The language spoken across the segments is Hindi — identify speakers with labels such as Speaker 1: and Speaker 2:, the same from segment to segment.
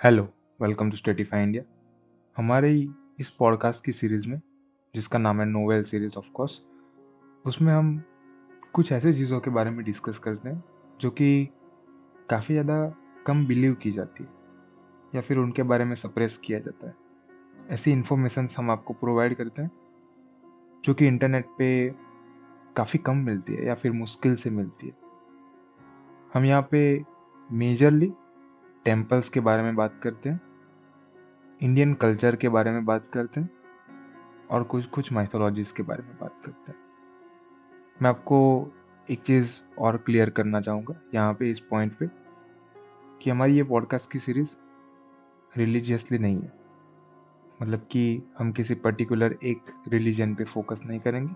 Speaker 1: Hello, welcome to Statify India. हमारे इस पॉडकास्ट की सीरीज़ में, जिसका नाम है नोवेल सीरीज़ ऑफ़ कोर्स उसमें हम कुछ ऐसे चीज़ों के बारे में डिस्कस करते हैं, जो कि काफ़ी ज़्यादा कम बिलीव की जाती है, या फिर उनके बारे में सप्रेस किया जाता है। ऐसी इन्फॉर्मेशन हम आपको प्रोवाइड करते हैं, जो कि इंटरनेट पे काफ़ी कम मिलती है, या फिर मुश्किल से मिलती है। हम यहाँ पे मेजरली टेम्पल्स के बारे में बात करते हैं इंडियन कल्चर के बारे में बात करते हैं, और कुछ कुछ माइथोलॉजीज के बारे में बात करते हैं। मैं आपको एक चीज़ और क्लियर करना चाहूँगा यहाँ पे इस पॉइंट पे, कि हमारी ये पॉडकास्ट की सीरीज़ रिलीजियसली नहीं है। मतलब कि हम किसी पर्टिकुलर एक रिलीजन पे फोकस नहीं करेंगे।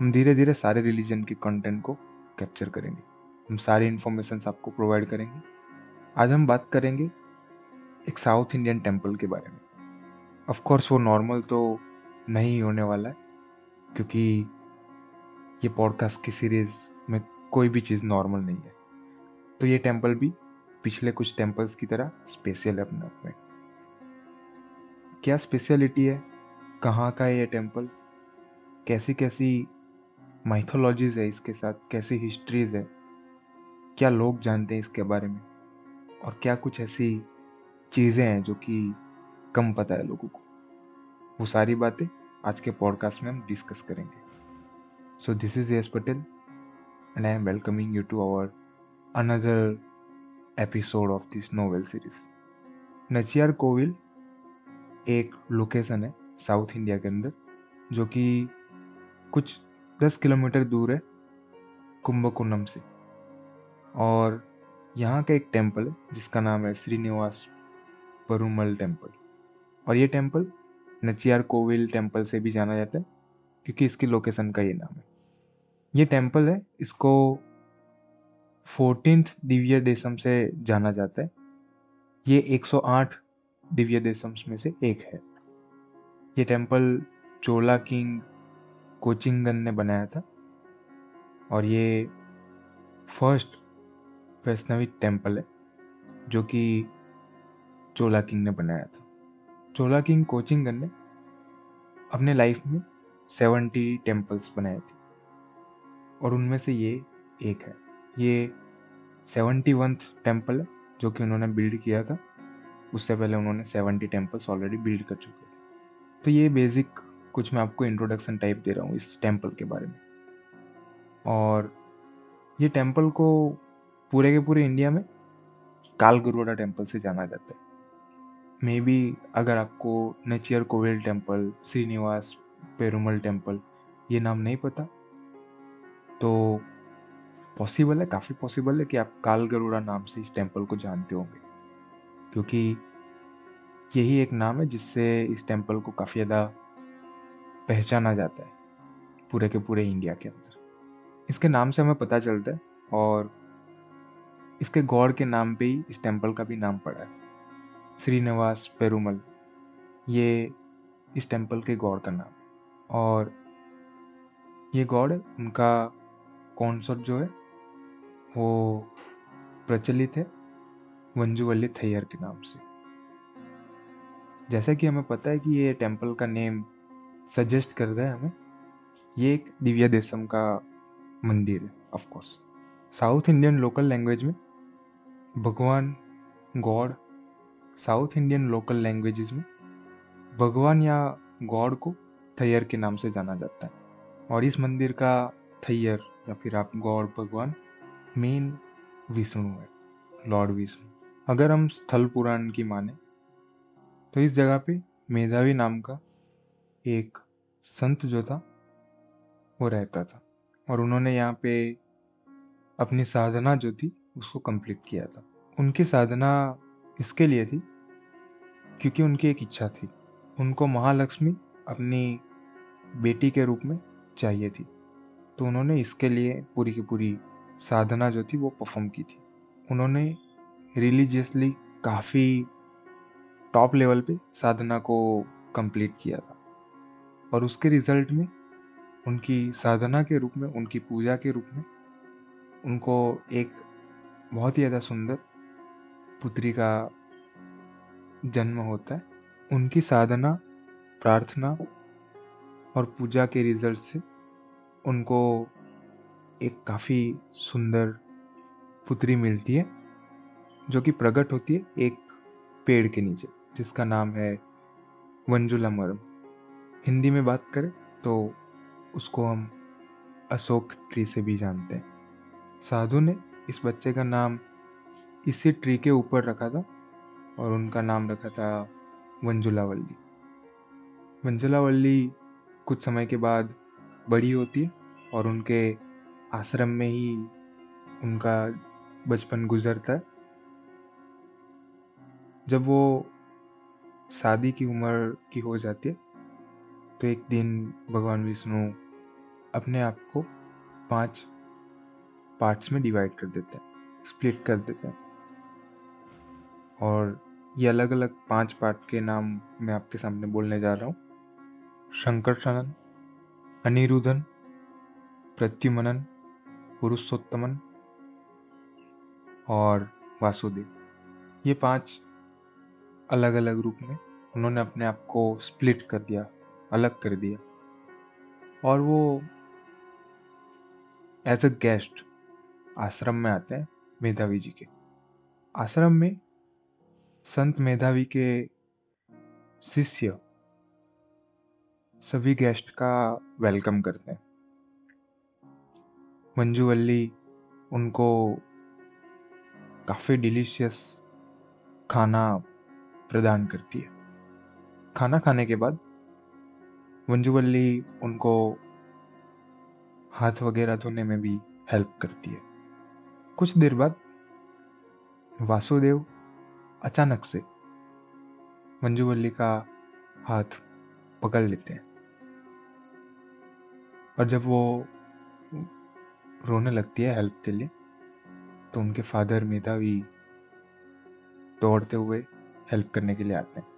Speaker 1: हम धीरे धीरे सारे रिलीजन के कंटेंट को कैप्चर करेंगे। हम सारी इन्फॉर्मेशन आपको प्रोवाइड करेंगे। आज हम बात करेंगे एक साउथ इंडियन टेंपल के बारे में। ऑफ़ कोर्स वो नॉर्मल तो नहीं होने वाला है, क्योंकि ये पॉडकास्ट की सीरीज़ में कोई भी चीज़ नॉर्मल नहीं है। तो ये टेंपल भी पिछले कुछ टेम्पल्स की तरह स्पेशल है अपने आप में। क्या स्पेशलिटी है? कहाँ का है ये टेंपल कैसी कैसी माइथोलॉजीज है इसके साथ? कैसी हिस्ट्रीज है? क्या लोग जानते हैं इसके बारे में? और क्या कुछ ऐसी चीज़ें हैं जो कि कम पता है लोगों को? वो सारी बातें आज के पॉडकास्ट में हम डिस्कस करेंगे। So this is S Patel and I am welcoming you to our another episode of this novel series Nachiyar Kovil एक लोकेशन है साउथ इंडिया के अंदर, जो कि कुछ दस किलोमीटर दूर है कुंभकोणम से। और यहाँ का एक टेंपल जिसका नाम है श्रीनिवास परुमल टेंपल और ये टेंपल नचियार कोविल टेंपल से भी जाना जाता है, क्योंकि इसकी लोकेशन का ये नाम है। ये टेंपल है, इसको फोर्टीन दिव्य देशम से जाना जाता है। ये 108 दिव्य देशम में से एक है। ये टेंपल चोला किंग कोचिंगन ने बनाया था। और ये फ़र्स्ट वैष्णवी टेंपल है, जो कि चोला किंग ने बनाया था। चोला किंग कोचिंगन ने अपने लाइफ में सेवेंटी टेम्पल्स बनाए थे। और उनमें से ये एक है। ये सेवेंटी वन टेंपल है, जो कि उन्होंने बिल्ड किया था। उससे पहले उन्होंने सेवेंटी टेम्पल्स ऑलरेडी बिल्ड कर चुके थे। तो ये बेसिक कुछ मैं आपको इंट्रोडक्शन टाइप दे रहा हूँ इस टेंपल के बारे में। और ये टेंपल को पूरे के पूरे इंडिया में काल गुरुड़ा टेंपल से जाना जाता है। मे बी अगर आपको नेचियर कोविल टेंपल श्रीनिवास पेरुमल टेंपल ये नाम नहीं पता तो पॉसिबल है, काफ़ी पॉसिबल है कि आप काल गरुड़ा नाम से इस टेंपल को जानते होंगे। क्योंकि यही एक नाम है जिससे इस टेंपल को काफ़ी ज़्यादा पहचाना जाता है, पूरे के पूरे इंडिया के अंदर। इसके नाम से हमें पता चलता है और इसके गॉड के नाम पे ही इस टेंपल का भी नाम पड़ा है। श्रीनिवास पेरुमल, ये इस टेंपल के गॉड का नाम। और ये गॉड उनका कॉन्सर्ट जो है, वो प्रचलित है वंजुवल्ली थैयर के नाम से। जैसा कि हमें पता है कि ये टेंपल का नेम सजेस्ट कर रहा है हमें, ये एक दिव्या देशम का मंदिर है of course South Indian local language में भगवान, God, South Indian local languages में, भगवान या गॉड को थैयर के नाम से जाना जाता है। और इस मंदिर का थैयर या फिर आप गॉड, भगवान, मेन विष्णु है, लॉर्ड विष्णु। अगर हम स्थल पुराण की माने तो इस जगह पे मेधावी नाम का एक संत जो था, वो रहता था। और उन्होंने यहाँ पे अपनी साधना जो थी उसको कंप्लीट किया था। उनकी साधना इसके लिए थी क्योंकि उनकी एक इच्छा थी। उनको महालक्ष्मी अपनी बेटी के रूप में चाहिए थी। तो उन्होंने इसके लिए पूरी की पूरी साधना जो थी वो परफॉर्म की थी। उन्होंने रिलीजियसली काफ़ी टॉप लेवल पे साधना को कंप्लीट किया था। और उसके रिज़ल्ट में उनकी साधना के रूप में, उनकी पूजा के रूप में उनको एक बहुत ही ज़्यादा सुंदर पुत्री का जन्म होता है। उनकी साधना, प्रार्थना और पूजा के रिज़ल्ट से उनको एक काफ़ी सुंदर पुत्री मिलती है, जो कि प्रकट होती है एक पेड़ के नीचे, जिसका नाम है वंजुला मरम हिंदी में बात करें तो उसको हम अशोक ट्री से भी जानते हैं। साधु ने इस बच्चे का नाम इसी ट्री के ऊपर रखा था और उनका नाम रखा था वंजुलावल्ली। वंजुलावल्ली कुछ समय के बाद बड़ी होती है और उनके आश्रम में ही उनका बचपन गुजरता है। जब वो शादी की उम्र की हो जाती है तो एक दिन भगवान विष्णु अपने आप को पाँच पार्ट्स में डिवाइड कर देते हैं स्प्लिट कर देते हैं। और ये अलग अलग पाँच पार्ट के नाम मैं आपके सामने बोलने जा रहा हूँ। शंकर शनन अनिरुद्धन, प्रत्युमनन, पुरुषोत्तमन और वासुदेव। ये पाँच अलग अलग रूप में उन्होंने अपने आप को स्प्लिट कर दिया, अलग कर दिया। और वो एज अ गेस्ट आश्रम में आते हैं मेधावी जी के। आश्रम में संत मेधावी के शिष्य सभी गेस्ट का वेलकम करते हैं। मंजूवल्ली उनको काफ़ी डिलीशियस खाना प्रदान करती है। खाना खाने के बाद मंजूवल्ली उनको हाथ वगैरह धोने में भी हेल्प करती है। कुछ देर बाद वासुदेव अचानक से मंजूवल्ली का हाथ पकड़ लेते हैं। और जब वो रोने लगती है हेल्प के लिए तो उनके फादर मेधावी दौड़ते हुए हेल्प करने के लिए आते हैं।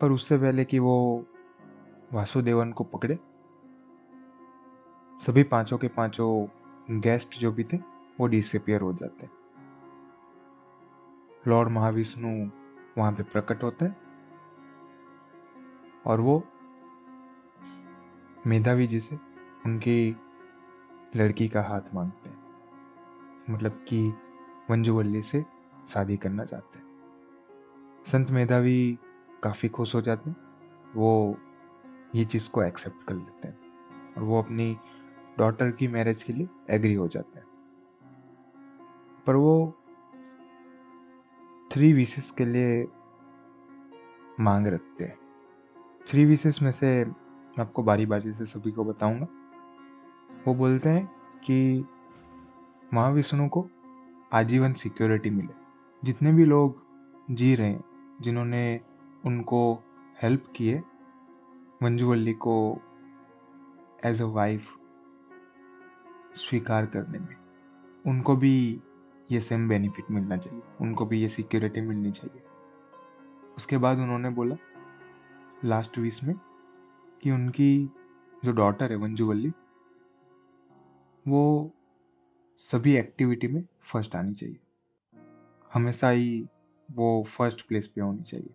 Speaker 1: पर उससे पहले कि वो वासुदेवन को पकड़े, सभी पाँचों के पाँचों गेस्ट जो भी थे वो डिसअपियर हो जाते हैं। लॉर्ड महाविष्णु वहाँ पे प्रकट होते हैं। और वो मेधावी जी से उनकी लड़की का हाथ मांगते हैं। मतलब कि मंजूवल्ली से शादी करना चाहते हैं। संत मेधावी काफ़ी खुश हो जाते हैं। वो ये चीज़ को एक्सेप्ट कर लेते हैं। और वो अपनी डॉटर की मैरिज के लिए एग्री हो जाते हैं। पर वो थ्री विशेष के लिए मांग रखते हैं। थ्री विशेष में से आपको बारी बारी से सभी को बताऊँगा। वो बोलते हैं कि महाविष्णु को आजीवन सिक्योरिटी मिले। जितने भी लोग जी रहे हैं, जिन्होंने उनको हेल्प किए, मंजूवल्ली को एज अ वाइफ स्वीकार करने में, उनको भी ये सेम बेनिफिट मिलना चाहिए। उनको भी ये सिक्योरिटी मिलनी चाहिए। उसके बाद उन्होंने बोला लास्ट विश में, कि उनकी जो डॉटर है, मंजूवल्ली, वो सभी एक्टिविटी में फ़र्स्ट आनी चाहिए। हमेशा ही वो फ़र्स्ट प्लेस पे होनी चाहिए।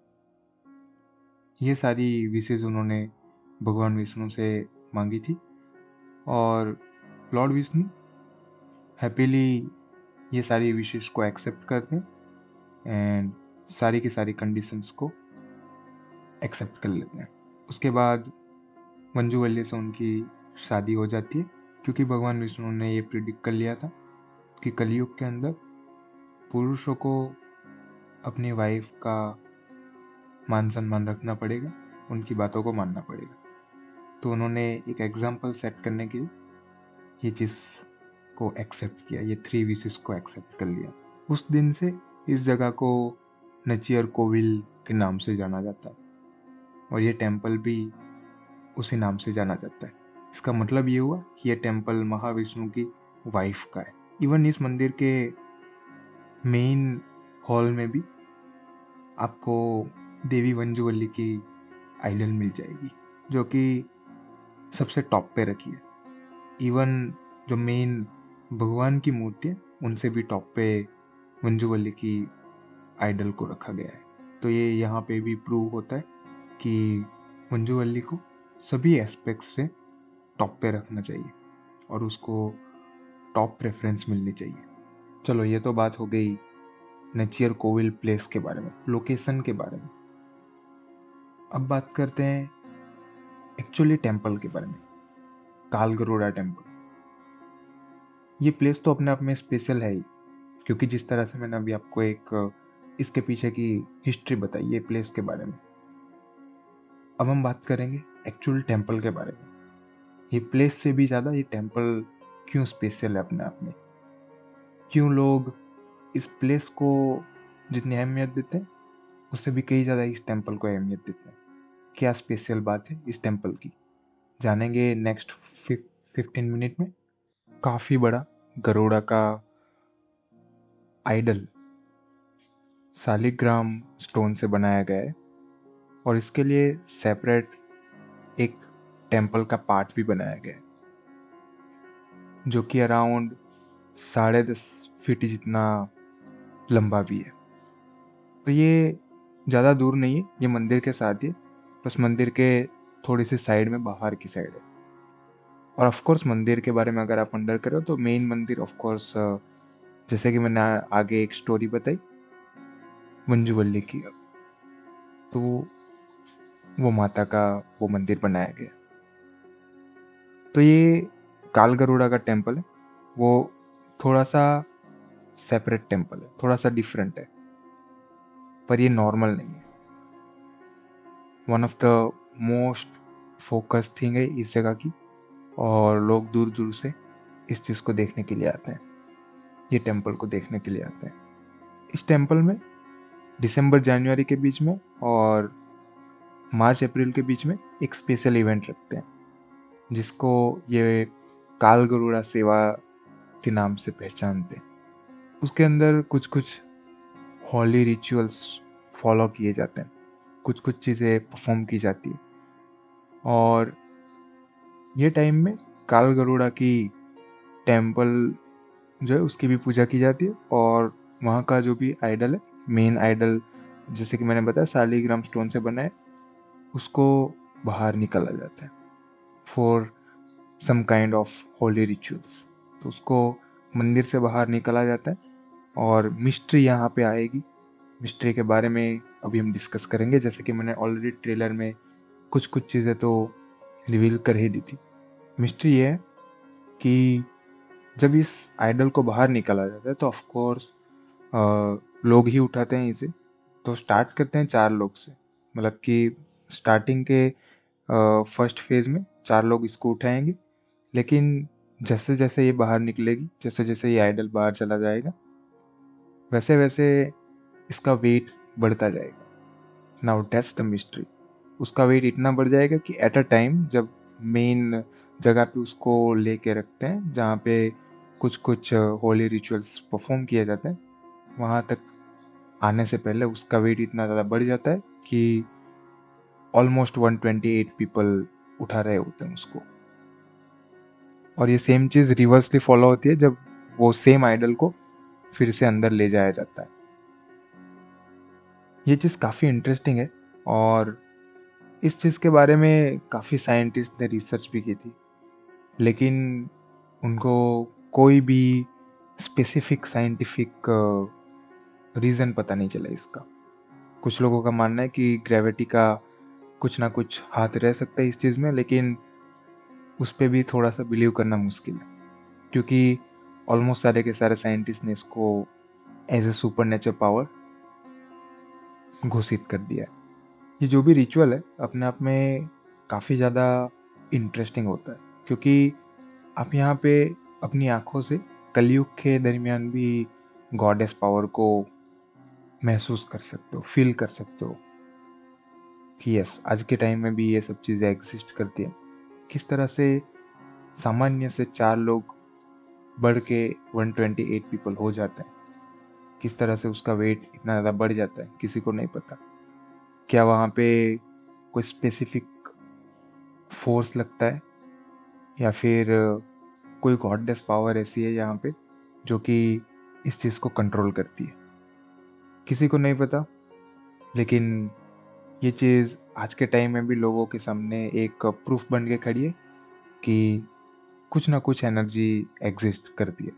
Speaker 1: ये सारी विशेष उन्होंने भगवान विष्णु से मांगी थी। और लॉर्ड विष्णु हैप्पीली ये सारी विशेष को एक्सेप्ट करते हैं एंड सारी की सारी कंडीशंस को एक्सेप्ट कर लेते हैं। उसके बाद मंजू वल्ली से उनकी शादी हो जाती है, क्योंकि भगवान विष्णु ने ये प्रिडिक्ट कर लिया था कि कलयुग के अंदर पुरुषों को अपनी वाइफ का मान सम्मान रखना पड़ेगा, उनकी बातों को मानना पड़ेगा। तो उन्होंने एक एग्ज़ाम्पल सेट करने के लिए ये चीज़ को एक्सेप्ट किया, ये थ्री विशेष को एक्सेप्ट कर लिया। उस दिन से इस जगह को नचियर कोविल के नाम से जाना जाता है। और ये टेंपल भी उसी नाम से जाना जाता है। इसका मतलब ये हुआ कि ये टेंपल महाविष्णु की वाइफ का है। इवन इस मंदिर के मेन हॉल में भी आपको देवी वंजुवली की आइडल मिल जाएगी, जो कि सबसे टॉप पे रखी है। इवन जो मेन भगवान की मूर्ति है उनसे भी टॉप पे मंजूवल्ली की आइडल को रखा गया है। तो ये यहाँ पे भी प्रूव होता है कि मंजू वल्ली को सभी एस्पेक्ट से टॉप पे रखना चाहिए और उसको टॉप प्रेफरेंस मिलनी चाहिए। चलो, ये तो बात हो गई नचियर कोविल प्लेस के बारे में लोकेशन के बारे में। अब बात करते हैं एक्चुअली टेंपल के बारे में, कालगरोड़ा टेंपल ये प्लेस तो अपने आप में स्पेशल है ही, क्योंकि जिस तरह से मैंने अभी आपको एक, इसके पीछे की हिस्ट्री बताई, ये प्लेस के बारे में। अब हम बात करेंगे एक्चुअल टेंपल के बारे में। ये प्लेस से भी ज़्यादा ये टेंपल क्यों स्पेशल है अपने आप में? क्यों लोग इस प्लेस को जितनी अहमियत देते हैं, उससे भी कई ज़्यादा इस टेंपल को अहमियत देते हैं। क्या स्पेशल बात है इस टेंपल की? जानेंगे नेक्स्ट फिफ्टीन मिनट में। काफ़ी बड़ा गरोड़ा का आइडल सालिग्राम स्टोन से बनाया गया है और इसके लिए सेपरेट एक टेंपल का पार्ट भी बनाया गया है, जो कि अराउंड साढ़े दस फीट जितना लंबा भी है। तो ये ज़्यादा दूर नहीं है, ये मंदिर के साथ ही, बस मंदिर के थोड़ी सी साइड में बाहर की साइड है। और ऑफ़ कोर्स मंदिर के बारे में अगर आप अंडर करो तो मेन मंदिर ऑफ़ कोर्स जैसे कि मैंने आगे एक स्टोरी बताई, मंजूवल्ली की। तो वो माता का वो मंदिर बनाया गया। तो ये काल गरुड़ा का टेंपल है। वो थोड़ा सा सेपरेट टेंपल है थोड़ा सा डिफरेंट है। पर ये नॉर्मल नहीं है। One of the most focus thing है इस जगह की। और लोग दूर दूर से इस चीज़ को देखने के लिए आते हैं। ये टेंपल को देखने के लिए आते हैं। इस टेंपल में दिसंबर, जनवरी के बीच में और मार्च, अप्रैल के बीच में एक स्पेशल इवेंट रखते हैं, जिसको ये काल गरुड़ा सेवा के नाम से पहचानते हैं। उसके अंदर कुछ कुछ हॉली रिचुअल्स फॉलो किए जाते हैं। कुछ कुछ चीज़ें परफॉर्म की जाती है और ये टाइम में काल गरुड़ा की टेंपल जो है, उसकी भी पूजा की जाती है और वहाँ का जो भी आइडल है मेन आइडल जैसे कि मैंने बताया सालीग्राम स्टोन से बना है, उसको बाहर निकाला जाता है for some kind of holy rituals तो उसको मंदिर से बाहर निकाला जाता है और मिस्ट्री यहाँ पे आएगी। मिस्ट्री के बारे में अभी हम डिस्कस करेंगे, जैसे कि मैंने ऑलरेडी ट्रेलर में कुछ कुछ चीज़ें तो रिवील कर ही दी थी। मिस्ट्री ये है कि जब इस आइडल को बाहर निकाला जाता है तो ऑफकोर्स लोग ही उठाते हैं इसे। तो स्टार्ट करते हैं चार लोग से। मतलब कि स्टार्टिंग के फ़र्स्ट फ़ेज़ में चार लोग इसको उठाएँगे। लेकिन जैसे जैसे ये बाहर निकलेगी, जैसे जैसे ये आइडल बाहर चला जाएगा, वैसे वैसे इसका वेट बढ़ता जाएगा। नाउ डेट्स द मिस्ट्री उसका वेट इतना बढ़ जाएगा कि एट अ टाइम जब मेन जगह पे उसको ले लेके रखते हैं, जहाँ पे कुछ कुछ होली रिचुअल्स परफॉर्म किया जाता है, वहाँ तक आने से पहले उसका वेट इतना ज़्यादा बढ़ जाता है कि ऑलमोस्ट 128 पीपल उठा रहे होते हैं उसको। और ये सेम चीज़ रिवर्सली फॉलो होती है जब वो सेम आइडल को फिर से अंदर ले जाया जाता है। ये चीज़ काफ़ी इंटरेस्टिंग है और इस चीज़ के बारे में काफ़ी साइंटिस्ट ने रिसर्च भी की थी। लेकिन उनको कोई भी स्पेसिफिक साइंटिफिक रीज़न पता नहीं चला इसका। कुछ लोगों का मानना है कि ग्रेविटी का कुछ ना कुछ हाथ रह सकता है इस चीज़ में, लेकिन उस पर भी थोड़ा सा बिलीव करना मुश्किल है। क्योंकि ऑलमोस्ट सारे के सारे साइंटिस्ट ने इसको as a super nature power घोषित कर दिया है। ये जो भी रिचुअल है, अपने आप में काफ़ी ज़्यादा इंटरेस्टिंग होता है। क्योंकि आप यहाँ पे अपनी आँखों से कलयुग के दरमियान भी गॉडेस पावर को महसूस कर सकते हो फील कर सकते हो कि यस आज के टाइम में भी ये सब चीज़ें एग्जिस्ट करती हैं। किस तरह से सामान्य से चार लोग बढ़ के 128 पीपल हो जाते हैं, किस तरह से उसका वेट इतना ज़्यादा बढ़ जाता है, किसी को नहीं पता। क्या वहाँ पे कोई स्पेसिफिक फोर्स लगता है? या फिर, कोई गॉडनेस पावर ऐसी है यहाँ पे, जो कि इस चीज़ को कंट्रोल करती है? किसी को नहीं पता, लेकिन ये चीज़ आज के टाइम में भी लोगों के सामने एक प्रूफ बन के खड़ी है कि कुछ ना कुछ एनर्जी एग्जिस्ट करती है।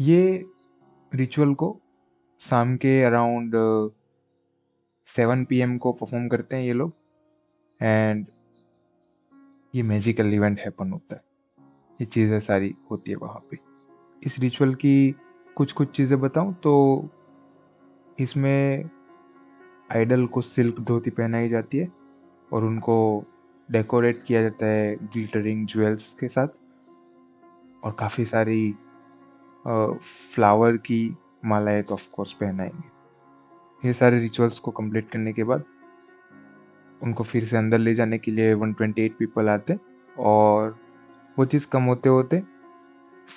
Speaker 1: ये रिचुअल को शाम के अराउंड सेवन पी को परफॉर्म करते हैं ये लोग। एंड ये मैजिकल इवेंट हैपन होता है। ये चीज़ें सारी होती है वहाँ पे। इस रिचुअल की कुछ कुछ चीज़ें बताऊँ तो इसमें आइडल को सिल्क धोती पहनाई जाती है और उनको डेकोरेट किया जाता है ग्लिटरिंग ज्वेल्स के साथ। और काफ़ी सारी फ्लावर की मालाएँ तो ऑफकोर्स पहनाएँगे। ये सारे रिचुअल्स को कंप्लीट करने के बाद, उनको फिर से अंदर ले जाने के लिए 128 पीपल आते और वो चीज़ कम होते होते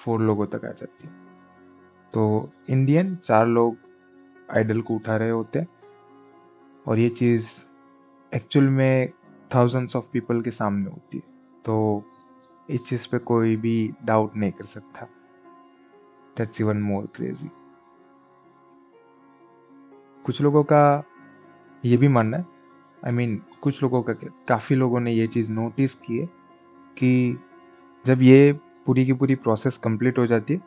Speaker 1: फोर लोगों तक आ जाती। तो इंडियन चार लोग आइडल को उठा रहे होते और ये चीज़ एक्चुअल में थाउजेंड्स ऑफ़ पीपल के सामने होती है। तो इस चीज़ पे कोई भी डाउट नहीं कर सकता। दैट्स इवन मोर क्रेजी कुछ लोगों का ये भी मानना है। आई I मीन mean, कुछ लोगों का काफ़ी लोगों ने ये चीज़ नोटिस की है कि जब ये पूरी की पूरी प्रोसेस कंप्लीट हो जाती है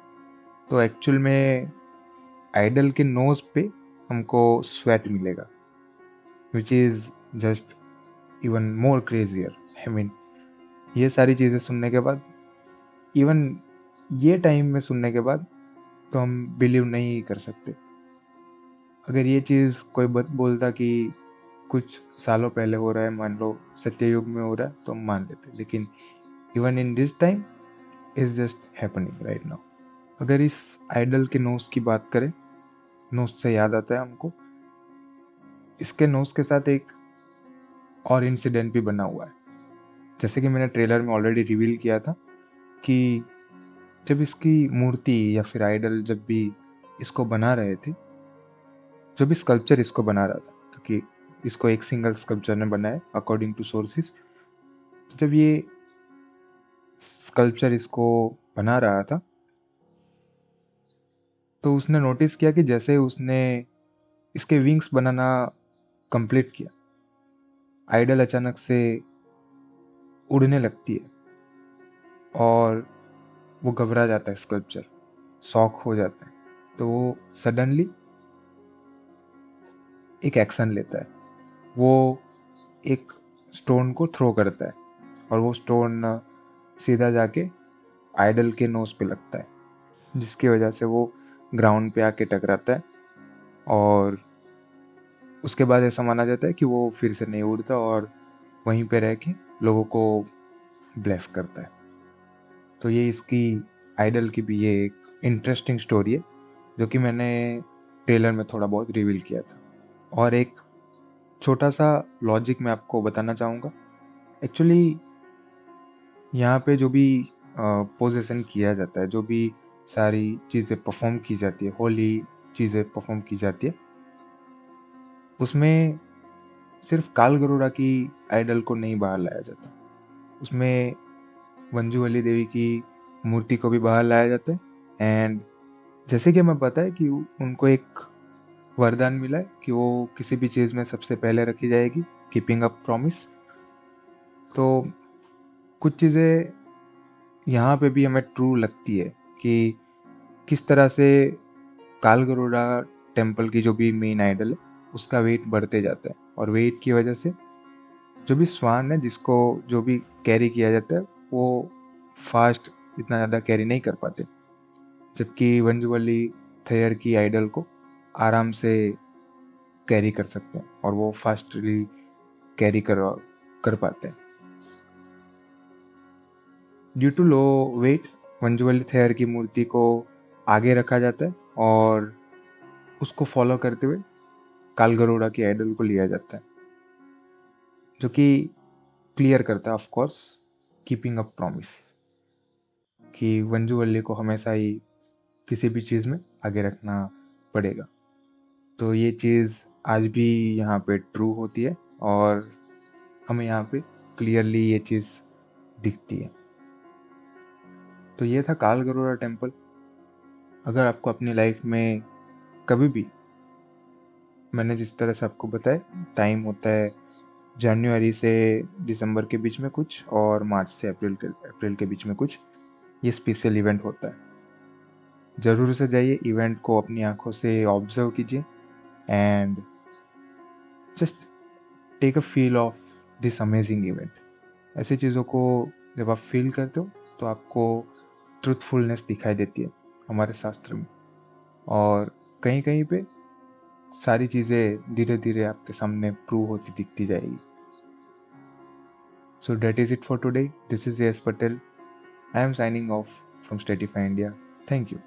Speaker 1: तो एक्चुअल में आइडल के नोज़ पे हमको स्वेट मिलेगा which is just even more crazier I mean ये सारी चीज़ें सुनने के बाद इवन ये टाइम में सुनने के बाद तो हम बिलीव नहीं कर सकते। अगर ये चीज़ कोई बोलता कि कुछ सालों पहले हो रहा है, मान लो सत्ययुग में हो रहा है तो हम मान लेते। लेकिन even in this time is just happening right now अगर इस आइडल के नोस की बात करें नोस से याद आता है हमको, इसके नोस के साथ एक और इंसिडेंट भी बना हुआ है। जैसे कि मैंने ट्रेलर में ऑलरेडी रिवील किया था कि जब इसकी मूर्ति या फिर आइडल जब भी इसको बना रहे थे जो भी स्कल्पचर इसको बना रहा था क्योंकि तो इसको एक सिंगल स्कल्पचर ने बनाया अकॉर्डिंग टू सोर्सेस जब ये स्कल्पचर इसको बना रहा था तो उसने नोटिस किया कि जैसे उसने इसके विंग्स बनाना कंप्लीट किया आइडल अचानक से उड़ने लगती है, और वो घबरा जाता है स्कल्पचर शॉक हो जाता है। तो वो सडनली एक एक्शन लेता है। वो एक स्टोन को थ्रो करता है और वो स्टोन सीधा जाके आइडल के नोज़ पे लगता है, जिसकी वजह से वो ग्राउंड पे आके टकराता है और उसके बाद ऐसा माना जाता है कि वो फिर से नहीं उड़ता और वहीं पे रह के लोगों को ब्लेस करता है। तो ये इसकी आइडल की भी ये एक इंटरेस्टिंग स्टोरी है, जो कि मैंने ट्रेलर में थोड़ा बहुत रिवील किया था। और एक छोटा सा लॉजिक मैं आपको बताना चाहूँगा। एक्चुअली यहाँ पे जो भी पोजिशन किया जाता है, जो भी सारी चीज़ें परफॉर्म की जाती है होली चीज़ें परफॉर्म की जाती है, उसमें सिर्फ़ काल गरुड़ा की आइडल को नहीं बाहर लाया जाता। उसमें मंजू अली देवी की मूर्ति को भी बाहर लाया जाता है। एंड जैसे कि हमें पता है कि उनको एक वरदान मिला है कि वो किसी भी चीज़ में सबसे पहले रखी जाएगी कीपिंग अप प्रॉमिस तो कुछ चीज़ें यहाँ पे भी हमें ट्रू लगती है कि किस तरह से कालगरोड़ा टेंपल की जो भी मेन आइडल है, उसका वेट बढ़ते जाता है और वेट की वजह से जो भी स्वान है, जिसको जो भी कैरी किया जाता है, वो फास्ट इतना ज़्यादा कैरी नहीं कर पाते। जबकि वंजवली थेयर की आइडल को आराम से कैरी कर सकते हैं और वो फास्टली कैरी कर कर पाते हैं। Due to low weight Manjuvalli Thayar की मूर्ति को आगे रखा जाता है और उसको फॉलो करते हुए काल गरोड़ा की आइडल को लिया जाता है। जो कि क्लियर करता है of course keeping up promise कि वंजुवल्ली को हमेशा ही किसी भी चीज़ में आगे रखना पड़ेगा। तो ये चीज़ आज भी यहाँ पे ट्रू होती है और हमें यहाँ पे क्लियरली ये चीज़ दिखती है। तो ये था काल गरोरा टेंपल अगर आपको अपनी लाइफ में कभी भी मैंने जिस तरह से आपको बताया टाइम होता है जनवरी से दिसंबर के बीच में कुछ और मार्च से अप्रैल के अप्रैल के बीच में कुछ, ये स्पेशल इवेंट होता है। ज़रूर से जाइए इवेंट को अपनी आँखों से ऑब्ज़र्व कीजिए। And just take a feel of this amazing event ऐसी चीज़ों को जब आप फील करते हो तो आपको ट्रूथफुलनेस दिखाई देती है हमारे शास्त्र में। और कहीं कहीं पे सारी चीज़ें धीरे धीरे आपके सामने प्रूव होती दिखती जाएगी। So that is it for today this is S Patel I am signing off from Statify India thank you